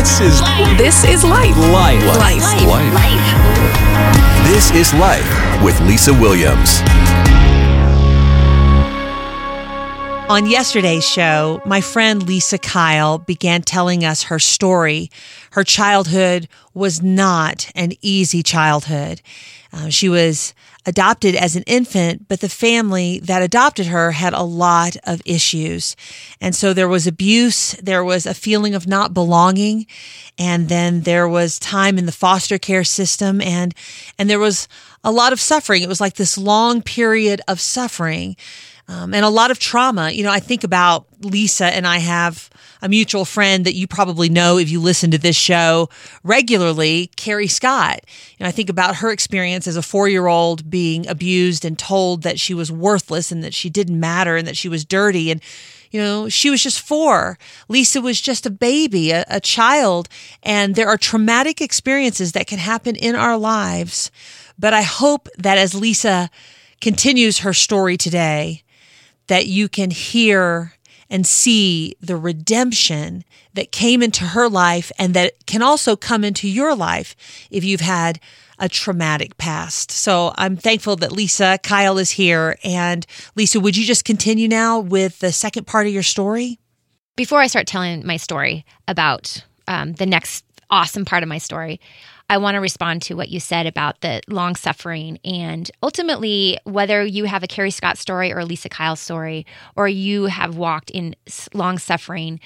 This is life. This is life. life. Life. Life. This is life with Lisa Williams. On yesterday's show, my friend Lisa Kyle began telling us her story. Her childhood was not an easy childhood. Uh, she was adopted as an infant, but the family that adopted her had a lot of issues. And so there was abuse, there was a feeling of not belonging, and then there was time in the foster care system and and there was a lot of suffering. It was like this long period of suffering um, and a lot of trauma. You know, I think about Lisa and I have a mutual friend that you probably know if you listen to this show regularly, Carrie Scott. And I think about her experience as a four year old being abused and told that she was worthless and that she didn't matter and that she was dirty. And, you know, she was just four. Lisa was just a baby, a, a child. And there are traumatic experiences that can happen in our lives. But I hope that as Lisa continues her story today, that you can hear and see the redemption that came into her life and that can also come into your life if you've had a traumatic past. So I'm thankful that Lisa Kyle is here. And Lisa, would you just continue now with the second part of your story? Before I start telling my story about um, the next awesome part of my story, I want to respond to what you said about the long suffering and ultimately whether you have a Carrie Scott story or a Lisa Kyle story, or you have walked in long suffering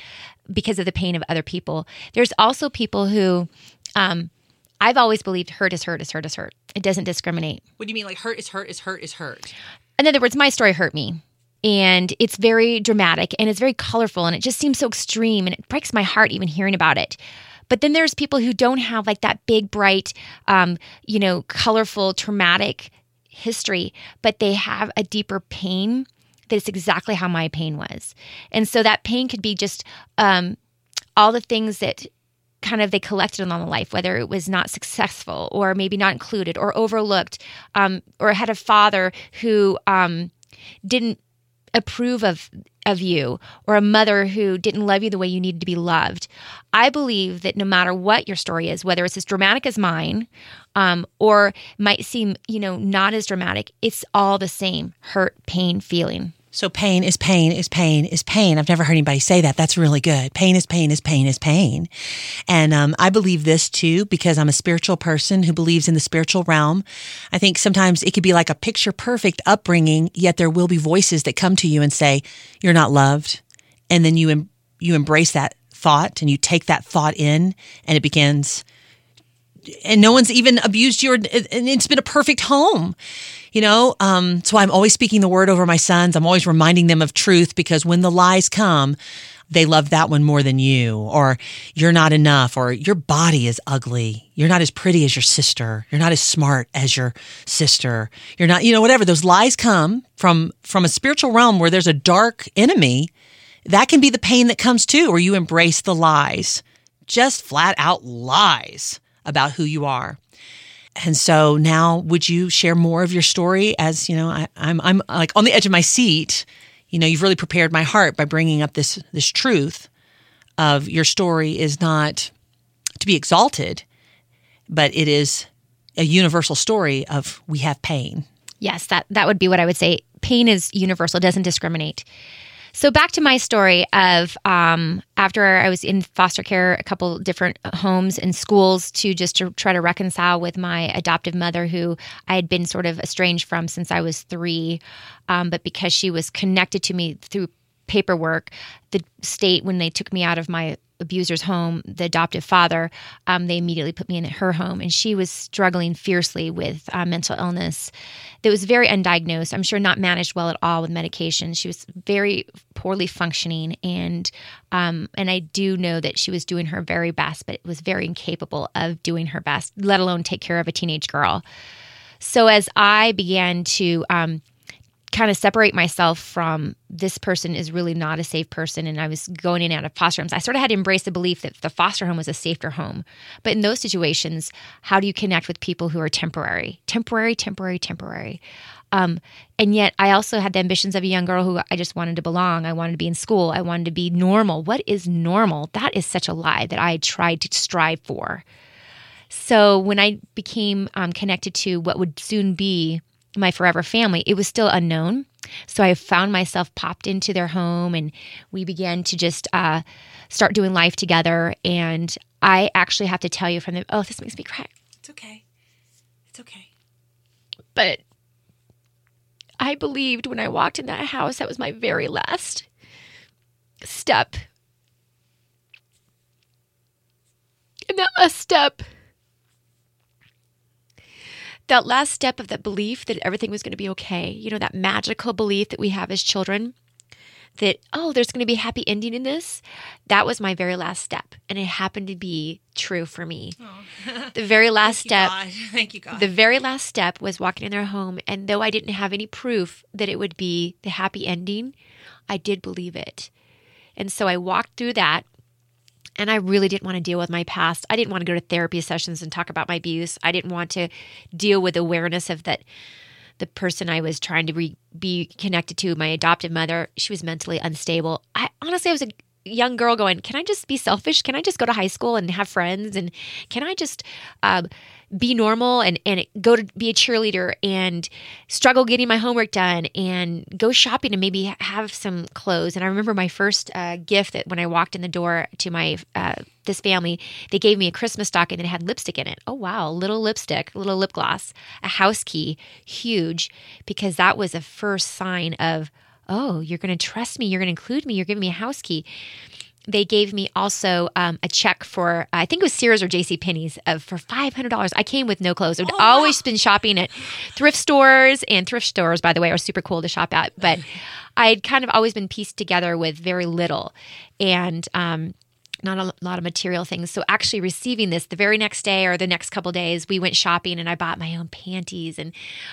because of the pain of other people. There's also people who, um, I've always believed hurt is hurt is hurt is hurt. It doesn't discriminate. What do you mean? Like hurt is hurt is hurt is hurt? In other words, my story hurt me and it's very dramatic and it's very colorful and it just seems so extreme and it breaks my heart even hearing about it. But then there's people who don't have like that big, bright, um, you know, colorful, traumatic history, but they have a deeper pain that's exactly how my pain was. And so that pain could be just um, all the things that kind of they collected along the life, whether it was not successful or maybe not included or overlooked, um, or had a father who um, didn't approve of of you or a mother who didn't love you the way you needed to be loved. I believe that no matter what your story is, whether it's as dramatic as mine, um, or might seem, you know, not as dramatic, it's all the same hurt, pain, feeling. So pain is pain is pain is pain. I've never heard anybody say that. That's really good. Pain is pain is pain is pain. And um, I believe this too because I'm a spiritual person who believes in the spiritual realm. I think sometimes it could be like a picture perfect upbringing, yet there will be voices that come to you and say, you're not loved. And then you, em- you embrace that thought and you take that thought in and it begins and no one's even abused you, and it's been a perfect home, you know. Um, so I'm always speaking the word over my sons. I'm always reminding them of truth because when the lies come, they love that one more than you, or you're not enough, or your body is ugly. You're not as pretty as your sister. You're not as smart as your sister. You're not, you know, whatever. Those lies come from from a spiritual realm where there's a dark enemy. That can be the pain that comes too, where you embrace the lies, just flat out lies about who you are. And so now, would you share more of your story? As you know, I, I'm I'm like on the edge of my seat. You know, you've really prepared my heart by bringing up this this truth of your story is not to be exalted, but it is a universal story of we have pain. Yes, that that would be what I would say. Pain is universal; doesn't discriminate. So back to my story of um, after I was in foster care, a couple different homes and schools to just to try to reconcile with my adoptive mother, who I had been sort of estranged from since I was three, um, but because she was connected to me through paperwork, the state when they took me out of my abuser's home, the adoptive father, um, they immediately put me in her home. And she was struggling fiercely with uh, mental illness that was very undiagnosed. I'm sure not managed well at all with medication. She was very poorly functioning. And, um, and I do know that she was doing her very best, but was very incapable of doing her best, let alone take care of a teenage girl. So as I began to, um, kind of separate myself from this person is really not a safe person and I was going in and out of foster homes. I sort of had to embrace the belief that the foster home was a safer home. But in those situations, how do you connect with people who are temporary? Temporary, temporary, temporary. Um, and yet I also had the ambitions of a young girl who I just wanted to belong. I wanted to be in school. I wanted to be normal. What is normal? That is such a lie that I tried to strive for. So when I became um, connected to what would soon be my forever family, it was still unknown. So I found myself popped into their home and we began to just uh, start doing life together. And I actually have to tell you from the, oh, this makes me cry. It's okay. It's okay. But I believed when I walked in that house, that was my very last step. And that last step that last step of that belief that everything was going to be okay, you know, that magical belief that we have as children that, oh, there's going to be a happy ending in this, that was my very last step. And it happened to be true for me. Oh. the very last step. Thank you, God. The very last step was walking in their home. And though I didn't have any proof that it would be the happy ending, I did believe it. And so I walked through that and I really didn't want to deal with my past. I didn't want to go to therapy sessions and talk about my abuse. I didn't want to deal with awareness of that the person I was trying to re- be connected to, my adoptive mother, she was mentally unstable. I honestly, I was a young girl going, Can I just be selfish? Can I just go to high school and have friends? And can I just uh, be normal and, and go to be a cheerleader and struggle getting my homework done and go shopping and maybe have some clothes. And I remember my first uh, gift that when I walked in the door to my uh, this family, they gave me a Christmas stocking that had lipstick in it. Oh wow, little lipstick, little lip gloss, a house key, huge, because that was a first sign of oh, you're going to trust me, you're going to include me, you're giving me a house key they gave me also um, a check for I think it was Sears or J.C. Penney's of for five hundred dollars. I came with no clothes. I'd oh, always wow. been shopping at thrift stores, and thrift stores, by the way, are super cool to shop at. But I'd kind of always been pieced together with very little, and um, not a lot of material things. So actually receiving this the very next day or the next couple days, we went shopping and I bought my own panties and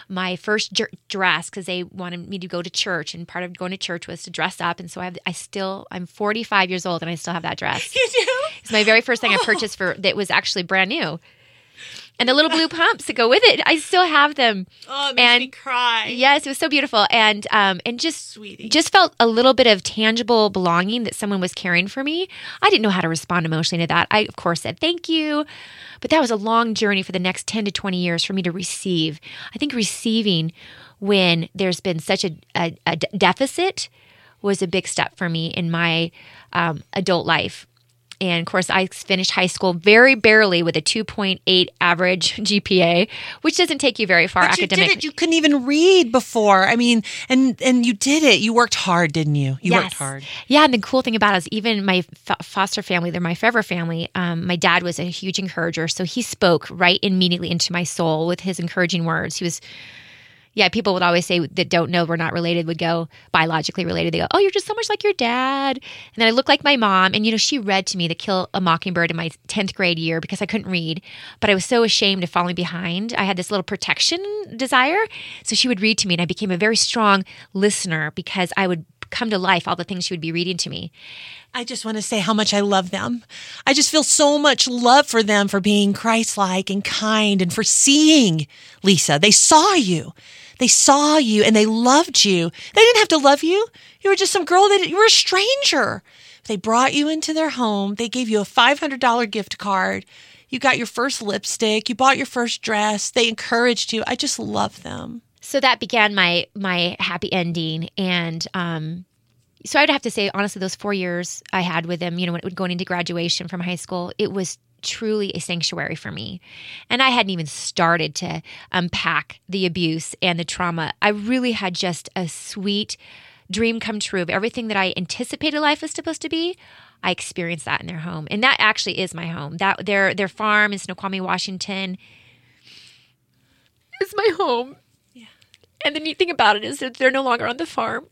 my first dress because they wanted me to go to church and part of going to church was to dress up. And so I have, I still, I'm 45 years old and I still have that dress. You do? It's my very first thing I oh. purchased for that was actually brand new and the little blue pumps that go with it. I still have them. Oh, it makes and, me cry. Yes, it was so beautiful, and um, and just Sweetie. just felt a little bit of tangible belonging that someone was caring for me. I didn't know how to respond emotionally to that. I of course said thank you, but that was a long journey for the next ten to twenty years for me to receive. I think receiving when there's been such a, a, a deficit was a big step for me in my um, adult life and of course, I finished high school very barely with a 2.8 average GPA, which doesn't take you very far but academically. You, did it. you couldn't even read before. I mean, and and you did it. You worked hard, didn't you? You yes. worked hard. Yeah, and the cool thing about it is even my foster family, they're my forever family. Um, my dad was a huge encourager, so he spoke right immediately into my soul with his encouraging words. He was yeah, people would always say that don't know we're not related would go biologically related. They go, "Oh, you're just so much like your dad," and then I look like my mom. And you know, she read to me "To Kill a Mockingbird" in my tenth grade year because I couldn't read, but I was so ashamed of falling behind. I had this little protection desire, so she would read to me, and I became a very strong listener because I would come to life all the things she would be reading to me. I just want to say how much I love them. I just feel so much love for them for being Christ like and kind and for seeing Lisa. They saw you. They saw you and they loved you. They didn't have to love you. You were just some girl that you were a stranger. They brought you into their home. They gave you a $500 gift card. You got your first lipstick. You bought your first dress. They encouraged you. I just love them. So that began my my happy ending and um so I would have to say honestly those 4 years I had with them, you know, when going into graduation from high school, it was truly a sanctuary for me. And I hadn't even started to unpack the abuse and the trauma. I really had just a sweet dream come true of everything that I anticipated life was supposed to be. I experienced that in their home. And that actually is my home. That their their farm in Snoqualmie, Washington is my home. Yeah. And the neat thing about it is that they're no longer on the farm.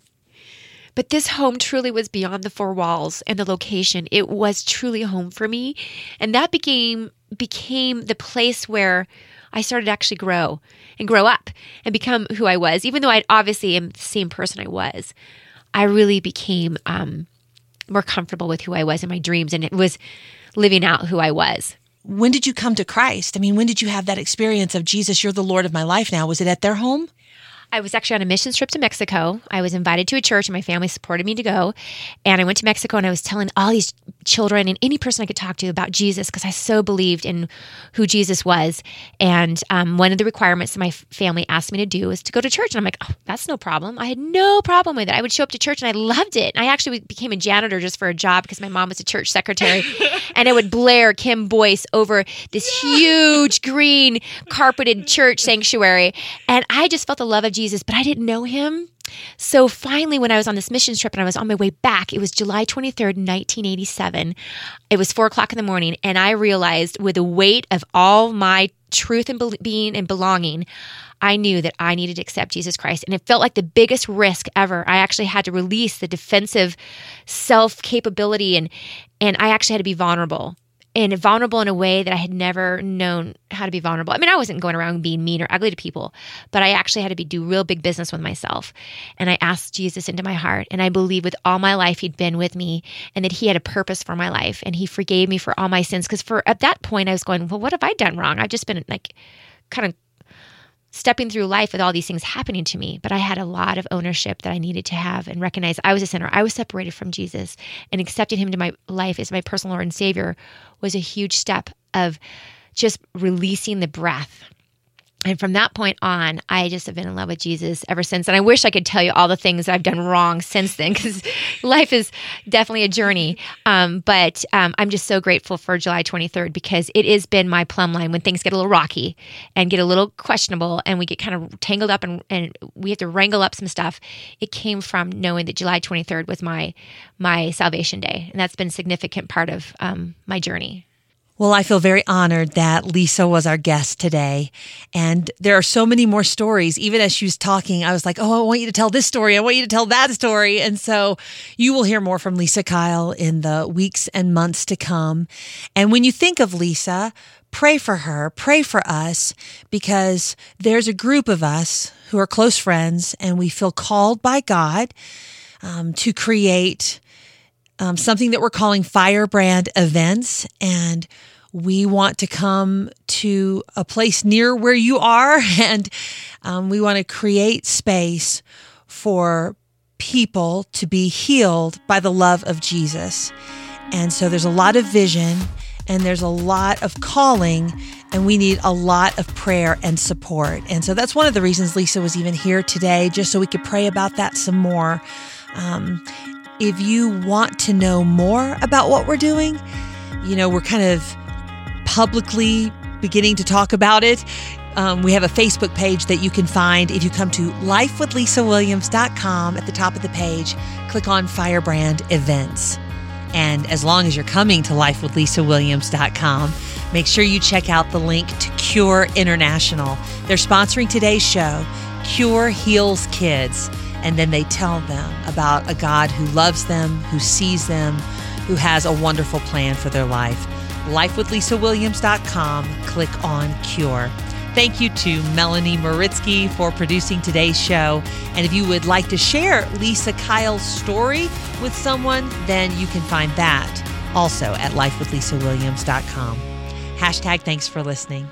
But this home truly was beyond the four walls and the location. It was truly home for me. And that became became the place where I started to actually grow and grow up and become who I was. Even though I obviously am the same person I was, I really became um, more comfortable with who I was in my dreams, and it was living out who I was. When did you come to Christ? I mean, when did you have that experience of Jesus, you're the Lord of my life now? Was it at their home? I was actually on a mission trip to Mexico. I was invited to a church, and my family supported me to go. And I went to Mexico, and I was telling all these children and any person I could talk to about Jesus because I so believed in who Jesus was. And um, one of the requirements that my family asked me to do was to go to church. And I'm like, oh, that's no problem. I had no problem with it. I would show up to church, and I loved it. And I actually became a janitor just for a job because my mom was a church secretary, and it would blare Kim Boyce over this huge green carpeted church sanctuary, and I just felt the love of Jesus, but I didn't know him. So finally, when I was on this mission trip and I was on my way back, it was July 23rd, 1987. It was four o'clock in the morning, and I realized with the weight of all my truth and being and belonging, I knew that I needed to accept Jesus Christ. And it felt like the biggest risk ever. I actually had to release the defensive self capability and and I actually had to be vulnerable and vulnerable in a way that I had never known how to be vulnerable. I mean, I wasn't going around being mean or ugly to people, but I actually had to be do real big business with myself. And I asked Jesus into my heart, and I believe with all my life he'd been with me and that he had a purpose for my life and he forgave me for all my sins because for at that point I was going, "Well, what have I done wrong? I've just been like kind of stepping through life with all these things happening to me, but I had a lot of ownership that I needed to have and recognize I was a sinner. I was separated from Jesus, and accepting him to my life as my personal Lord and Savior was a huge step of just releasing the breath and from that point on, I just have been in love with Jesus ever since. And I wish I could tell you all the things I've done wrong since then, because life is definitely a journey. Um, but um, I'm just so grateful for July 23rd because it has been my plumb line when things get a little rocky and get a little questionable and we get kind of tangled up and, and we have to wrangle up some stuff. It came from knowing that July 23rd was my my salvation day, and that's been a significant part of um, my journey. Well, I feel very honored that Lisa was our guest today. And there are so many more stories. Even as she was talking, I was like, oh, I want you to tell this story. I want you to tell that story. And so you will hear more from Lisa Kyle in the weeks and months to come. And when you think of Lisa, pray for her, pray for us, because there's a group of us who are close friends and we feel called by God um, to create um, something that we're calling firebrand events. And we want to come to a place near where you are, and um, we want to create space for people to be healed by the love of Jesus. And so there's a lot of vision and there's a lot of calling, and we need a lot of prayer and support. And so that's one of the reasons Lisa was even here today, just so we could pray about that some more. Um, if you want to know more about what we're doing, you know, we're kind of publicly beginning to talk about it. Um, we have a Facebook page that you can find if you come to lifewithlisawilliams.com at the top of the page, click on Firebrand Events. And as long as you're coming to lifewithlisawilliams.com, make sure you check out the link to Cure International. They're sponsoring today's show. Cure Heals Kids and then they tell them about a God who loves them, who sees them, who has a wonderful plan for their life. LifeWithLisaWilliams.com, click on Cure. Thank you to Melanie Moritsky for producing today's show. And if you would like to share Lisa Kyle's story with someone, then you can find that also at lifewithlisawilliams.com. Hashtag thanks for listening.